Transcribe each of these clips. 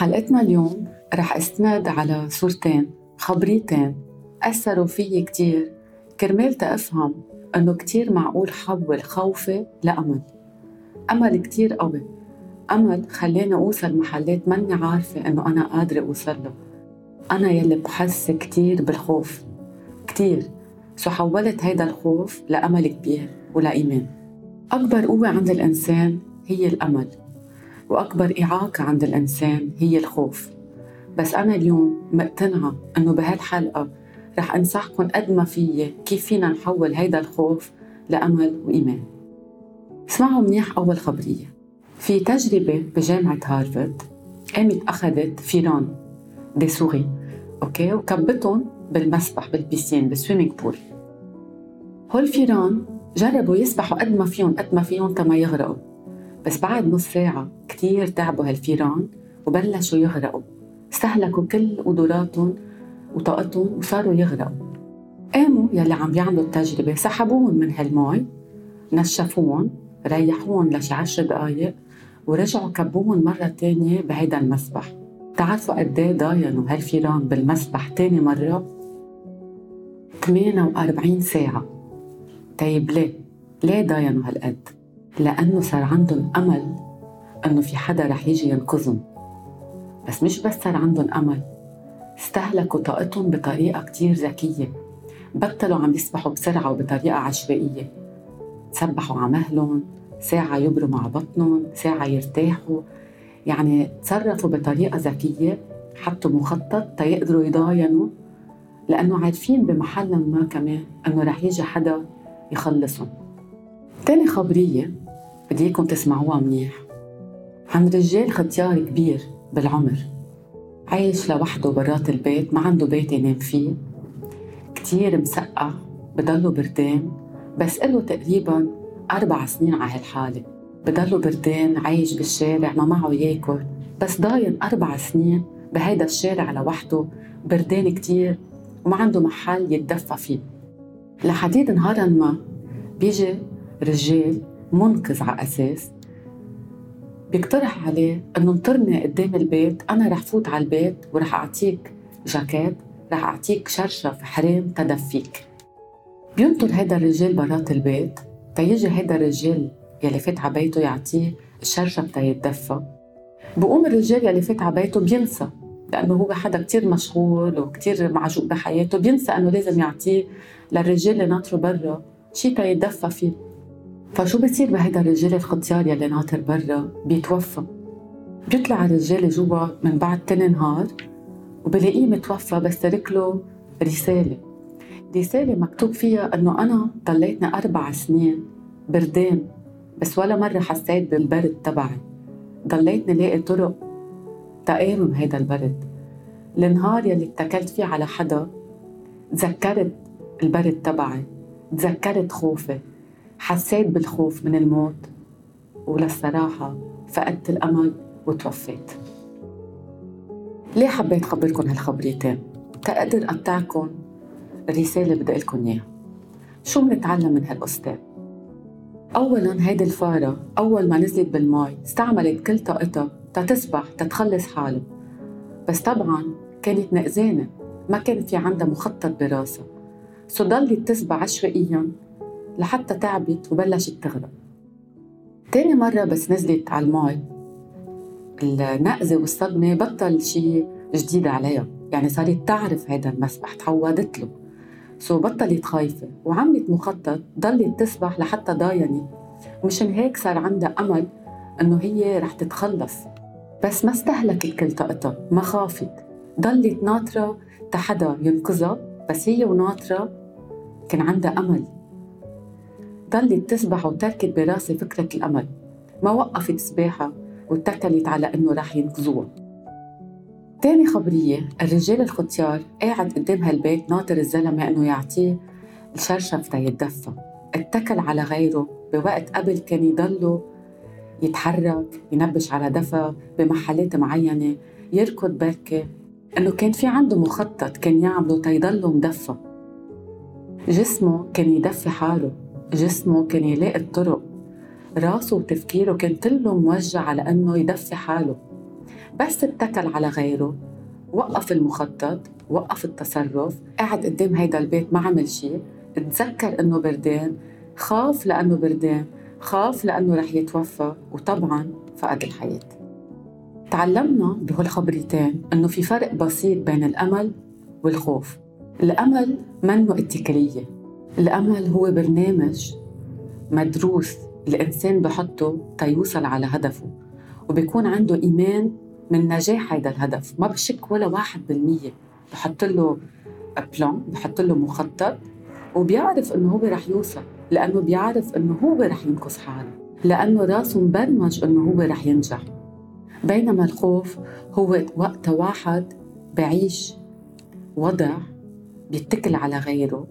بحلقتنا اليوم رح استند على صورتين خبريتين أثروا فيي كتير. كرمال تأفهم أنه كتير معقول حول خوفي لأمل. أمل كتير قوي. أمل خلاني أوصل محلات ماني عارفة أنه أنا قادرة أوصل له. أنا يلي بحس كتير بالخوف. كتير. سو حولت هيدا الخوف لأمل كبير ولإيمان. أكبر قوة عند الإنسان هي الأمل. وأكبر إعاقة عند الإنسان هي الخوف. بس أنا اليوم مقتنعة أنه بهالحلقة رح أنصحكم قد ما فيي كيف فينا نحول هيدا الخوف لأمل وإيمان. اسمعوا منيح أول خبرية. في تجربة بجامعة هارفارد قامت أخذت فيران des souris okay؟ وكبتهم بالمسبح بال piscine بال swimming pool. هول الفيران جربوا يسبحوا قد ما فيهم قد ما فيهم تما يغرقوا. بس بعد نص ساعة كتير تعبوا هالفيران وبلشوا يغرقوا. استهلكوا كل قدراتهم وطاقتهم وصاروا يغرقوا. قاموا يلي عم يعملوا التجربة سحبوهم من هالمي نشفوهم ريحوهم لشي عشر دقايق ورجعوا كبوهم مرة تانية بهيدا المسبح. تعرفوا قد إيه ضاينوا هالفيران بالمسبح تاني مرة؟ 48 ساعة. طيب ليه؟ ليه ضاينوا هالقد؟ لأنه صار عندهم أمل أنه في حدا رح يجي ينقذهم. بس مش بس صار عندهم أمل استهلكوا طاقتهم بطريقة كتير ذكية. بطلوا عم يسبحوا بسرعة وبطريقة عشوائية. تسبحوا على مهلهم ساعة يبروا مع بطنهم ساعة يرتاحوا. يعني تصرفوا بطريقة ذكية حطوا مخطط تيقدروا يضاينوا. لأنه عارفين بمحل ما كمان أنه رح يجي حدا يخلصهم. تاني خبرية بدي اياكم تسمعوها منيح. عن رجال ختيار كبير بالعمر عايش لوحده برات البيت ما عنده بيت ينام فيه. كتير مسقع بضله بردان بس له تقريبا أربع سنين على هالحالة. بضله بردان عايش بالشارع ما معه ياكل بس ضاين أربع سنين بهيدا الشارع لوحده بردان كتير وما عنده محل يتدفى فيه. لحديد نهارا ما بيجي رجال منقذ على أساس بيقترح عليه إنه انطرني قدام البيت أنا رح فوت على البيت ورح أعطيك جاكيت رح أعطيك شرشف حرام تدفيك. بينطر هيدا الرجال برات البيت تيجي هيدا الرجال يلي فات على بيته يعطيه الشرشف تيتدفى بقوم الرجال يلي فات على بيته بينسى لأنه هو حدا كتير مشغول وكتير معجوق بحياته بينسى إنه لازم يعطيه للرجال اللي ناطره برا شي تيتدفى فيه. فشو بصير بهيدا الرجال الختيار يلي ناطر برا؟ بيتوفى. بيطلع الرجال جوا من بعد تاني نهار وبلاقيه متوفى بس ترك له رسالة. رسالة مكتوب فيها إنه أنا ضليتني أربع سنين بردان بس ولا مرة حسيت بالبرد تبعي. ضليتني لاقي طرق تقاوم هيدا البرد. النهار يلي اتكلت فيه على حدا تذكرت البرد تبعي تذكرت خوفي. حسيت بالخوف من الموت وللصراحة فقدت الأمل وتوفيت ليه حبيت خبركم هالخبريتين؟ تقدر أقطعكم الرسالة بدي لكم إياها شو بنتعلم من هالأستاذ؟ أولاً هيدي الفارة أول ما نزلت بالماء استعملت كل طاقتها تتسبح تتخلص حالها بس طبعاً كانت نقزانة ما كان في عندها مخطط براسها so ضلت تسبح عشوائياً لحتى تعبت وبلشت تغرق. تاني مرة بس نزلت على الماي. النقزة والصدمة بطل شيء جديد عليها. يعني صارت تعرف هذا المسبح تعودت له. سو بطلت خايفة وعملت مخطط ضلت تسبح لحتى ضاينت ومشان هيك صار عندها أمل إنه هي رح تتخلص. بس ما استهلكت كل طاقتها ما خافت. ضلت ناطرة تحدا ينقذها بس هي وناطرة كان عندها أمل. ضلت تسبح وتركت براسي فكرة الأمل. ما وقفت سباحة واتكلت على إنه رح ينقذوها. تاني خبرية الرجال الختيار قاعد قدام هالبيت ناطر الزلمة إنه يعطيه الشرشف تيتدفى اتكل على غيره. بوقت قبل كان يضله يتحرك ينبش على دفا بمحلات معينة يركض بركة. إنه كان في عنده مخطط كان يعمله تيضله مدفى. جسمه كان يدفي حاله. جسمه كان يلاقي الطرق. راسه وتفكيره كان كله موجه على إنه يدفي حاله. بس اتكل على غيره. وقف المخطط وقف التصرف. قاعد قدام هيدا البيت ما عمل شيء. تذكر إنه بردان. خاف لإنه بردان. خاف لإنه رح يتوفى. وطبعا فقد الحياة. تعلمنا بهالخبرتين إنه في فرق بسيط بين الأمل والخوف. الأمل منه اتكالية. الأمل هو برنامج مدروس الإنسان بحطه تيوصل على هدفه وبيكون عنده إيمان من نجاح هذا الهدف. ما بشك ولا واحد بالمية بحط له بلان بحط له مخطط وبيعرف إنه هو رح يوصل لأنه بيعرف إنه هو رح ينقذ حاله لأنه راسه مبرمج إنه هو رح ينجح. بينما الخوف هو وقت واحد بعيش وضع بيتكل على غيره.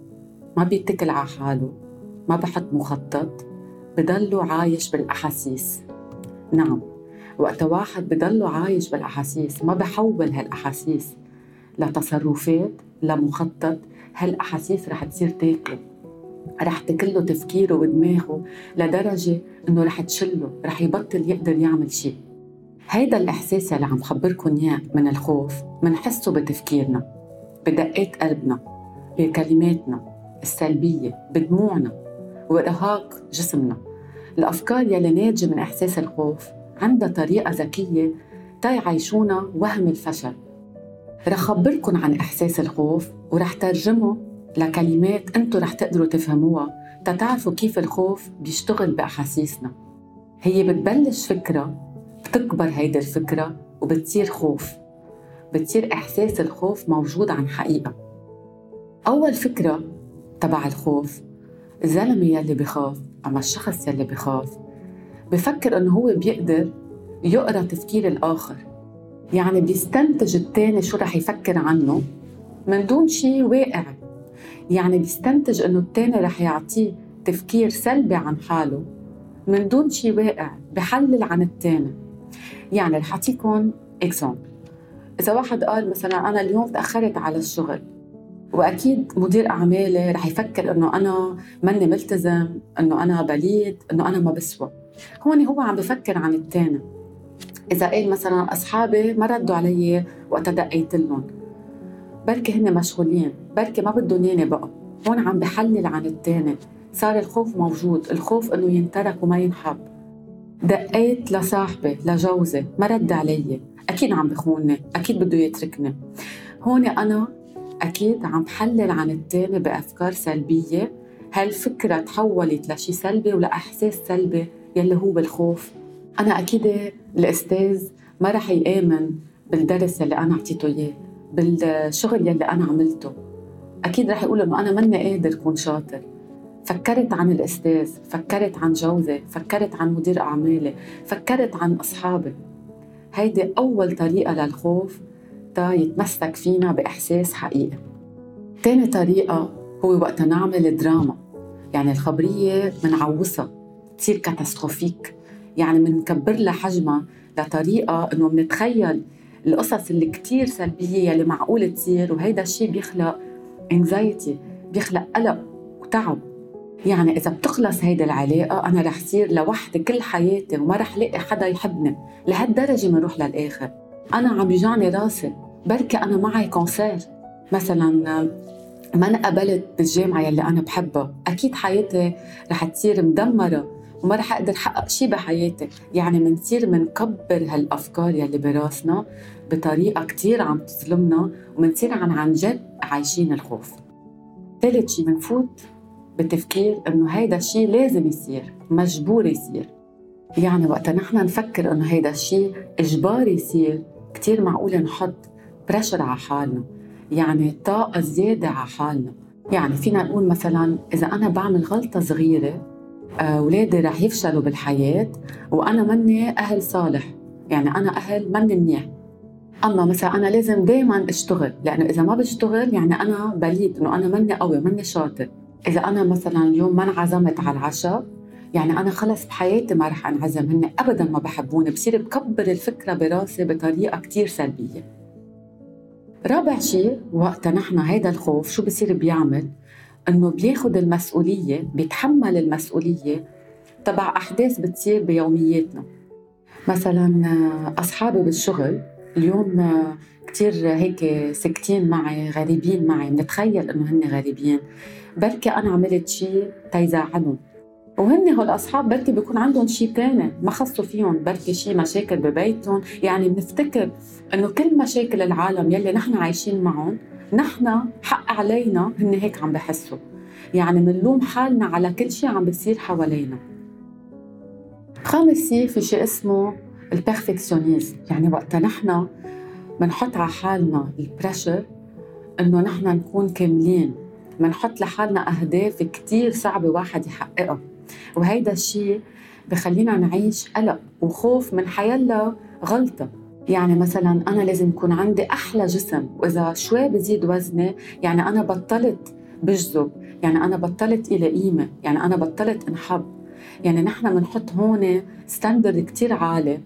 ما بيتكل على حاله ما بحط مخطط بضله عايش بالأحاسيس. نعم وقت واحد بضله عايش بالأحاسيس ما بحول هالأحاسيس لتصرفات لمخطط هالأحاسيس رح تصير تاكله رح تكله تفكيره ودماغه لدرجة إنه رح تشله رح يبطل يقدر يعمل شيء هيدا الإحساس اللي عم خبركم إياه من الخوف منحسه بتفكيرنا بدقات قلبنا بكلماتنا. السلبية بدموعنا وإرهاق جسمنا. الأفكار يلي ناتجة من إحساس الخوف عندها طريقة ذكية تيعيشونا وهم الفشل. رح خبركن عن إحساس الخوف ورح ترجمه لكلمات أنتو رح تقدروا تفهموها تتعرفوا كيف الخوف بيشتغل بأحاسيسنا. هي بتبلش فكرة بتكبر هيدي الفكرة وبتصير خوف. بتصير إحساس الخوف موجود عن حقيقة. أول فكرة تبع الخوف. الزلمة يلي بخاف أما الشخص يلي بخاف. بفكر إنه هو بيقدر يقرأ تفكير الآخر. يعني بيستنتج التاني شو رح يفكر عنه من دون شيء واقع. يعني بيستنتج إنه التاني رح يعطيه تفكير سلبي عن حاله من دون شيء واقع بحلل عن التاني. يعني رح أعطيكم example إذا واحد قال مثلا أنا اليوم تأخرت على الشغل. وأكيد مدير أعمالي رح يفكر إنه أنا ماني ملتزم إنه أنا بليد إنه أنا ما بسوى. هون هو عم بفكر عن الثاني إذا قال مثلا أصحابي ما ردوا علي وقت دقيت لهم. بركي هن مشغولين بركي ما بدهم ياني بقى. هون عم بحلل عن الثاني صار الخوف موجود الخوف إنه ينترك وما ينحب. دقيت لصاحبي لجوزي ما رد علي. أكيد عم بخونني أكيد بده يتركني. هون أنا أكيد عم حلل عن التاني بأفكار سلبية. هالفكرة تحولت لشي سلبي ولإحساس سلبي يلي هو الخوف أنا أكيد الأستاذ ما رح يآمن بالدرس اللي أنا أعطيته إياه بالشغل يلي أنا عملته. أكيد رح يقول إنه أنا ماني قادر كون شاطر. فكرت عن الأستاذ فكرت عن جوزي فكرت عن مدير أعمالي فكرت عن أصحابي. هيدي أول طريقة للخوف تا يتمسك فينا بإحساس حقيقي. تاني طريقة هو وقت نعمل دراما. يعني الخبرية منعوصها تصير كاتاستروفيك. يعني منكبر لها حجمها لطريقة إنه منتخيل القصص اللي كتير سلبية اللي معقول تصير وهيدا الشيء بيخلق انزايتي بيخلق قلق وتعب. يعني إذا بتخلص هيدي العلاقة أنا رح صير لوحدي كل حياتي وما رح لاقي حدا يحبني لهالدرجة بنروح للآخر. أنا عم بيجعني راسي بركي أنا معي كونسير. مثلا ما انقبلت بالجامعة يلي أنا بحبها. أكيد حياتي رح تصير مدمرة وما رح أقدر أحقق شيء بحياتي. يعني منصير منكبر هالأفكار يلي براسنا بطريقة كتير عم تظلمنا ومنصير عن عن جد عايشين الخوف. ثالث شيء منفوت بتفكير إنه هيدا الشيء لازم يصير مجبور يصير. يعني وقت نحن نفكر إنه هيدا الشيء إجباري يصير. كتير معقول نحط pressure على حالنا يعني طاقة زيادة على حالنا. يعني فينا نقول مثلا إذا أنا بعمل غلطة صغيرة أولادي رح يفشلوا بالحياة وأنا مني أهل صالح يعني أنا أهل مني منيح. أما مثلا أنا لازم دايما أشتغل لأنه إذا ما بشتغل يعني أنا بليد إنه أنا مني قوي مني شاطر. إذا أنا مثلا اليوم ما انعزمت على العشاء يعني أنا خلص بحياتي ما رح أنعزم هن أبدا ما بحبوني بصير بكبر الفكرة براسي بطريقة كتير سلبية. رابع شيء وقت نحن هيدا الخوف شو بصير بيعمل؟ إنه بياخد المسؤولية بيتحمل المسؤولية تبع أحداث بتصير بيومياتنا. مثلا أصحابي بالشغل اليوم آه، كتير هيك ساكتين معي غريبين معي بنتخيل إنه هن غريبين. بركي أنا عملت شيء تيزعلهم. وهن هول الأصحاب بركي بيكون عندهم شيء تاني. ما خصوا فيهم بركي شيء مشاكل ببيتهم. يعني بنفتكر إنه كل مشاكل العالم يلي نحن عايشين معهم نحن حق علينا هن هيك عم بحسوا. يعني منلوم حالنا على كل شيء عم بيصير حوالينا. خامس شيء في شيء اسمه ال perfectionism يعني وقتها نحن بنحط على حالنا ال pressure إنه نحن نكون كاملين. بنحط لحالنا أهداف كتير صعبة واحد يحققها وهيدا الشيء بخلينا نعيش قلق وخوف من حيلا غلطة. يعني مثلا أنا لازم يكون عندي أحلى جسم وإذا شوي بزيد وزني يعني أنا بطلت بجذب يعني أنا بطلت إلى قيمة يعني أنا بطلت إنحب. يعني نحن بنحط هون ستاندرد كتير عالي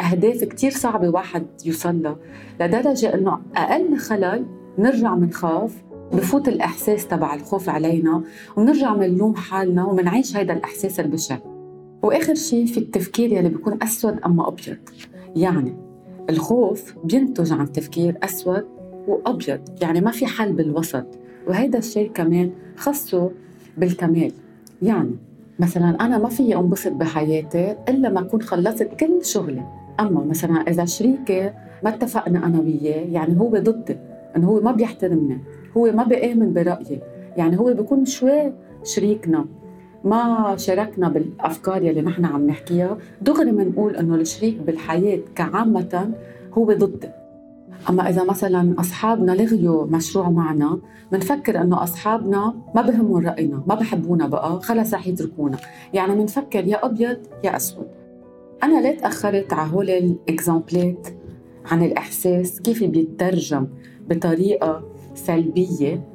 أهداف كتير صعبة واحد يوصل لها. لدرجة إنه أقل خلل نرجع منخاف بفوت الإحساس تبع الخوف علينا ونرجع منلوم حالنا ومنعيش هيدا الإحساس البشع. وآخر شيء في التفكير يلي بيكون أسود أما أبيض. يعني الخوف بينتج عن تفكير أسود وأبيض يعني ما في حل بالوسط. وهيدا الشيء كمان خصه بالكمال. يعني مثلا أنا ما فيي أنبسط بحياتي إلا ما أكون خلصت كل شغلي. أما مثلا إذا شريكي ما اتفقنا أنا وياه يعني هو ضدي إنه هو ما بيحترمني. هو ما بيآمن برأيي يعني هو بيكون شوي شريكنا. ما شاركنا بالأفكار يلي نحن عم نحكيها. دغري بنقول إنه الشريك بالحياة كعامة هو ضدي أما إذا مثلا أصحابنا لغيوا مشروع معنا بنفكر إنه أصحابنا ما بهمهم رأينا ما بحبونا بقى خلص رح يتركونا. يعني بنفكر يا أبيض يا أسود. أنا ليه تاخرت على هول الإكزامبلات عن الإحساس كيف بيترجم بطريقة سلبية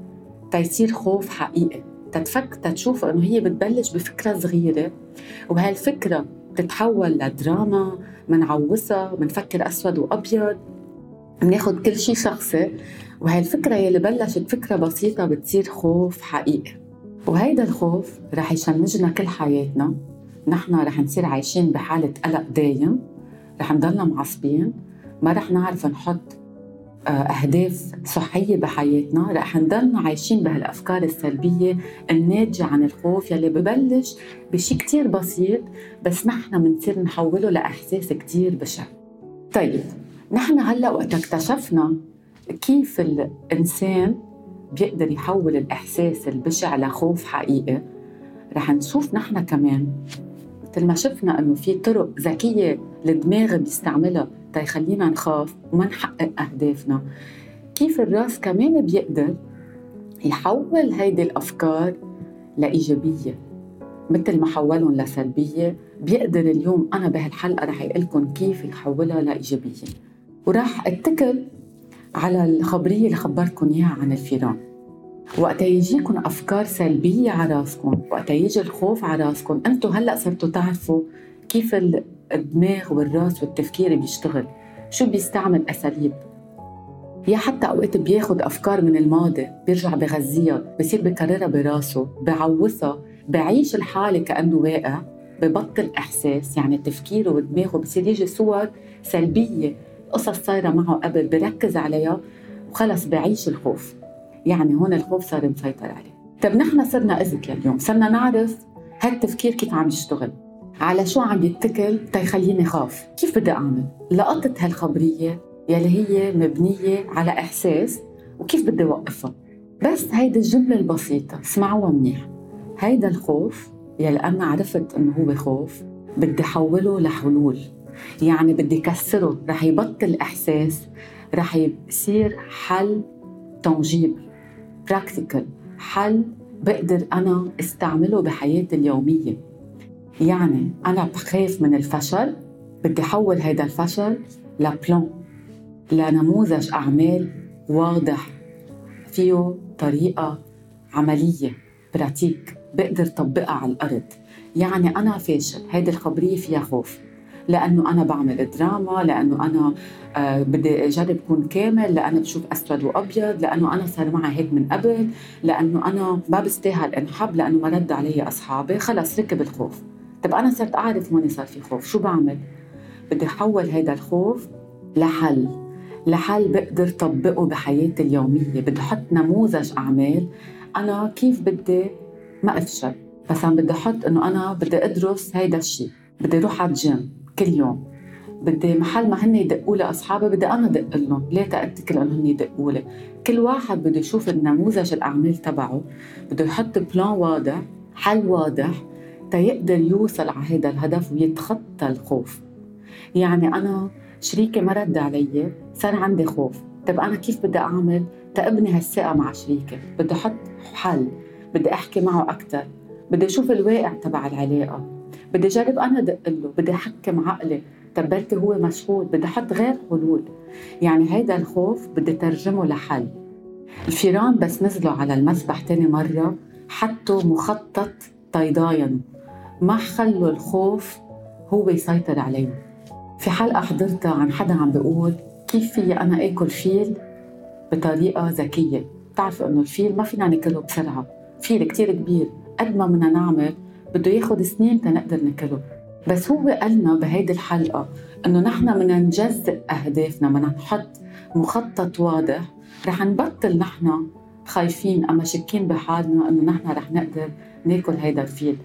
تيصير خوف حقيقي. تتفك تتشوف إنه هي بتبلش بفكرة صغيرة وهالفكرة بتتحول لدراما منعوصها منفكر أسود وأبيض. بناخد كل شيء شخصي وهي الفكرة يلي بلشت فكرة بسيطة بتصير خوف حقيقي. وهيدا الخوف رح يشنجنا كل حياتنا. نحن رح نصير عايشين بحالة قلق دايم. رح نضلنا معصبين. ما رح نعرف نحط أهداف صحية بحياتنا. رح نضلنا عايشين بهالأفكار السلبية. الناتجة عن الخوف يلي ببلش بشي كتير بسيط بس نحن بنصير نحوله لإحساس كتير بشع. طيب نحن هلأ وقت اكتشفنا كيف الإنسان بيقدر يحول الإحساس البشع لخوف حقيقي. رح نشوف نحن كمان مثل ما شفنا إنه في طرق ذكية الدماغ بيستعملها تيخلينا نخاف وما نحقق أهدافنا. كيف الرأس كمان بيقدر يحول هيدي الأفكار لإيجابية؟ مثل ما حولهم لسلبية بيقدر اليوم أنا بهالحلقة رح لكم كيف يحولها لإيجابية. وراح أتكل على الخبرية اللي خبرتكم إياها عن الفيران. وقت يجيكم أفكار سلبية على راسكم وقت يجي الخوف على راسكم أنتم هلأ صرتوا تعرفوا كيف الدماغ والراس والتفكير بيشتغل. شو بيستعمل أساليب؟ يا حتى أوقات بياخد أفكار من الماضي بيرجع بغذيها بصير بكررها براسه بعوثها بعيش الحالة كأنه واقع ببطل إحساس يعني تفكيره ودماغه بصير يجي صور سلبية قصص صايرة معه قبل بركز عليها وخلص بعيش الخوف. يعني هون الخوف صار مسيطر عليه. طيب نحن صرنا اذكياء اليوم صرنا نعرف هالتفكير كيف عم يشتغل. على شو عم يتكل تيخليني خاف؟ كيف بدي أعمل؟ لقطت هالخبرية يلي هي مبنية على إحساس وكيف بدي أوقفها؟ بس هيدي الجملة البسيطة اسمعوها منيح. هيدا الخوف يلي أنا عرفت إنه هو خوف بدي حوله لحلول. يعني بدي كسره رح يبطل إحساس رح يصير حل تنجيب براكتيكال حل بقدر أنا استعمله بحياتي اليومية. يعني أنا بخاف من الفشل بدي احول هذا الفشل لبلان لنموذج أعمال واضح فيه طريقة عملية براتيك بقدر طبقها على الأرض. يعني أنا فاشل هيدي الخبرية فيها خوف لأنه أنا بعمل دراما لأنه أنا آه بدي أجرب كون كامل لأنه بشوف أسود وأبيض لأنه أنا صار معي هيك من قبل لأنه أنا ما بستاهل إنحب لأنه ما رد علي أصحابي خلص ركب الخوف. طب أنا صرت اعرف هون صار في خوف. شو بعمل؟ بدي أحول هيدا الخوف لحل. لحل بقدر طبقه بحياتي اليومية. بدي أحط نموذج أعمال. أنا كيف بدي؟ ما بس عم بدي أحط إنه أنا بدي أدرس هيدا الشيء بدي أروح على الجيم كل يوم. بدي محل ما هن يدقوا لي أصحابي بدي أنا ادق لهم. ليه تأتكل إنهم هن يدقوا لي؟ كل واحد بده يشوف النموذج الأعمال تبعه. بده يحط plan واضح حل واضح. تيقدر يوصل على هذا الهدف ويتخطى الخوف. يعني أنا شريكي ما رد علي صار عندي خوف. طيب أنا كيف بدي أعمل؟ تابني هالثقة مع شريكي. بدي أحط حل بدي أحكي معه أكثر بدي أشوف الواقع تبع العلاقة. بدي أجرب أنا أدق له بدي احكم عقلي. طب بركي هو مشغول بدي أحط غير حلول يعني هيدا الخوف بدي ترجمه لحل. الفيران بس نزلوا على المسبح تاني مرة حطوا مخطط طيداين ما خلوا الخوف هو يسيطر عليهم في حلقة حضرتها عن حدا عم بيقول كيف في أنا آكل فيل بطريقة ذكية. بتعرفوا إنه الفيل ما فينا ناكله بسرعة. فيل كتير كبير. قد ما بدنا نعمل بده ياخد سنين تنقدر ناكله. بس هو قالنا بهيدي الحلقة إنه نحن بدنا نجزء أهدافنا بدنا نحط مخطط واضح. رح نبطل نحن خايفين أما شاكين بحالنا إنه نحن رح نقدر ناكل هيدا الفيل.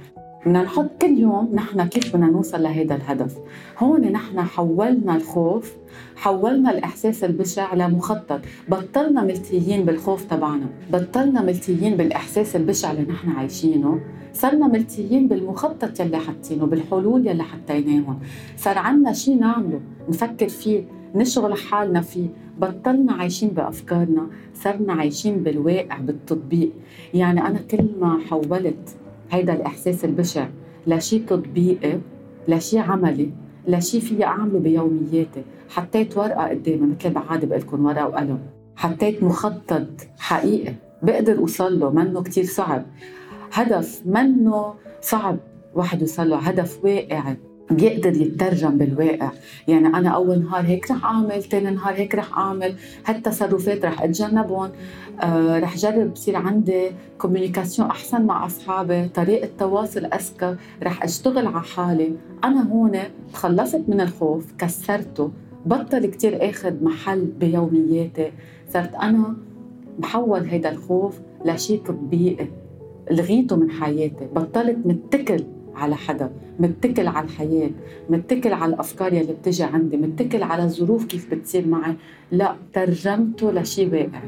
بدنا نحط كل يوم نحن كيف بدنا نوصل لهذا الهدف. هون نحن حولنا الخوف حولنا الإحساس البشع لمخطط. بطلنا ملتيين بالخوف تبعنا. بطلنا ملتيين بالإحساس البشع اللي نحن عايشينه. صرنا ملتيين بالمخطط يلي حاطينه بالحلول يلي حطيناهم. صار عنا شيء نعمله نفكر فيه نشغل حالنا فيه. بطلنا عايشين بأفكارنا صرنا عايشين بالواقع بالتطبيق. يعني أنا كل ما حولت هيدا الإحساس البشع. لشيء تطبيقي لشيء عملي لشيء فيي أعمله بيومياتي. حطيت ورقة قدامي مثل بعادة بقول لكم ورقة وقلم. حطيت مخطط حقيقي بقدر أوصل له منه كتير صعب. هدف منه صعب واحد يوصل له هدف واقعي. بيقدر يترجم بالواقع. يعني أنا أول نهار هيك رح أعمل ثاني نهار هيك رح أعمل. هالتصرفات رح أتجنبهم. آه رح جرب يصير عندي كوميونيكاسيون أحسن مع أصحابي. طريقة تواصل أذكى. رح أشتغل على حالي. أنا هون تخلصت من الخوف كسرته. بطل كتير آخذ محل بيومياتي. صرت أنا بحول هيدا الخوف لشيء تطبيقي لغيته من حياتي. بطلت متكل. على حدا متكل على الحياة متكل على الأفكار يلي بتجي عندي متكل على الظروف كيف بتصير معي. لا ترجمته لشيء واقع.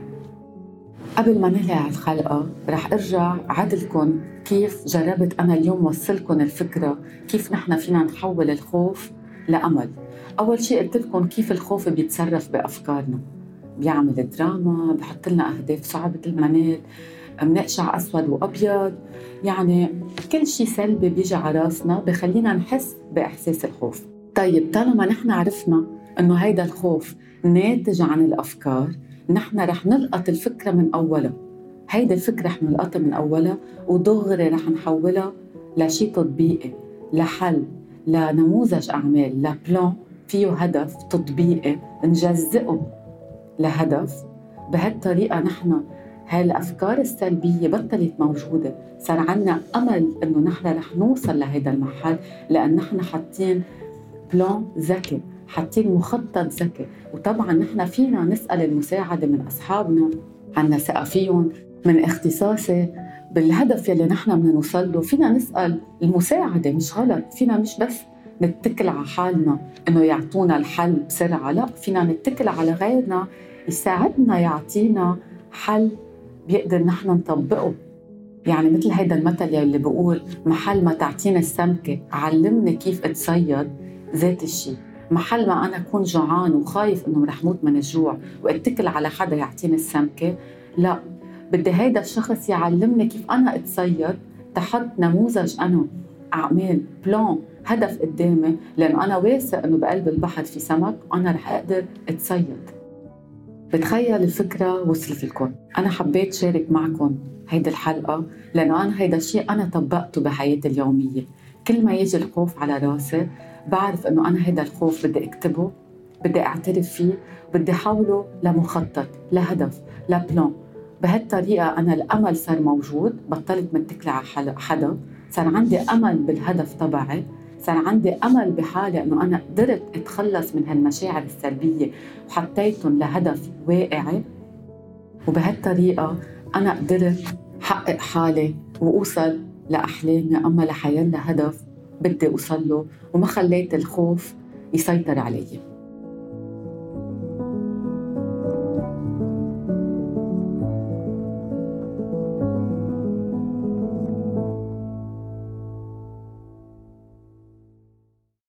قبل ما ننهي الحلقة رح ارجع عدلكم كيف جربت أنا اليوم وصلكم الفكرة كيف نحن فينا نحول الخوف لأمل. أول شيء قلت لكم كيف الخوف بيتصرف بأفكارنا. بيعمل دراما بحط لنا أهداف صعبة المنال. منقشع أسود وأبيض. يعني كل شيء سلبي بيجي على راسنا بخلينا نحس بإحساس الخوف. طيب طالما نحن عرفنا إنه هيدا الخوف ناتج عن الأفكار نحن رح نلقط الفكرة من أولها. هيدي الفكرة رح نلقطها من أولها ودغري رح نحولها لشيء تطبيقي لحل لنموذج أعمال لبلان فيه هدف تطبيقي نجزئه لهدف. بهالطريقة نحن هاي الأفكار السلبية بطلت موجودة؟ صار عنا أمل أنه نحن رح نوصل لهذا المحل لأن نحن حاطين بلان ذكي حاطين مخطط ذكي. وطبعا نحن فينا نسأل المساعدة من أصحابنا عنا ثقه فيهم من اختصاصي. بالهدف يلي نحن بدنا نوصل له فينا نسأل المساعدة مش غلط. فينا مش بس نتكل على حالنا إنه يعطونا الحل بسرعة لا فينا نتكل على غيرنا يساعدنا يعطينا حل بيقدر نحن نطبقه. يعني مثل هيدا المثل يلي بيقول محل ما تعطيني السمكة علمني كيف أتصيد ذات الشيء محل ما أنا أكون جوعان وخايف إنه رح موت من الجوع وأتكل على حدا يعطيني السمكة. لا بدي هيدا الشخص يعلمني كيف أنا أتصيد تحط نموذج أنا. أعمال بلان هدف قدامي. لأنه أنا واثق إنه بقلب البحر في سمك وأنا رح أقدر أتصيد. بتخيل الفكرة وصلت لكم. أنا حبيت شارك معكم هيدي الحلقة لأنه أنا هيدا الشيء أنا طبقته بحياتي اليومية. كل ما يجي الخوف على راسي بعرف إنه أنا هيدا الخوف بدي أكتبه بدي أعترف فيه بدي أحوله لمخطط لهدف لبلان. بهالطريقة أنا الأمل صار موجود بطلت متكلة على حدا. صار عندي أمل بالهدف تبعي. صار عندي أمل بحالي إنه أنا قدرت أتخلص من هالمشاعر السلبية وحطيتهم لهدف واقعي. وبهالطريقة أنا قدرت حقق حالي وأوصل لأحلامي. أما لحيلا هدف بدي أوصل له وما خليت الخوف يسيطر علي.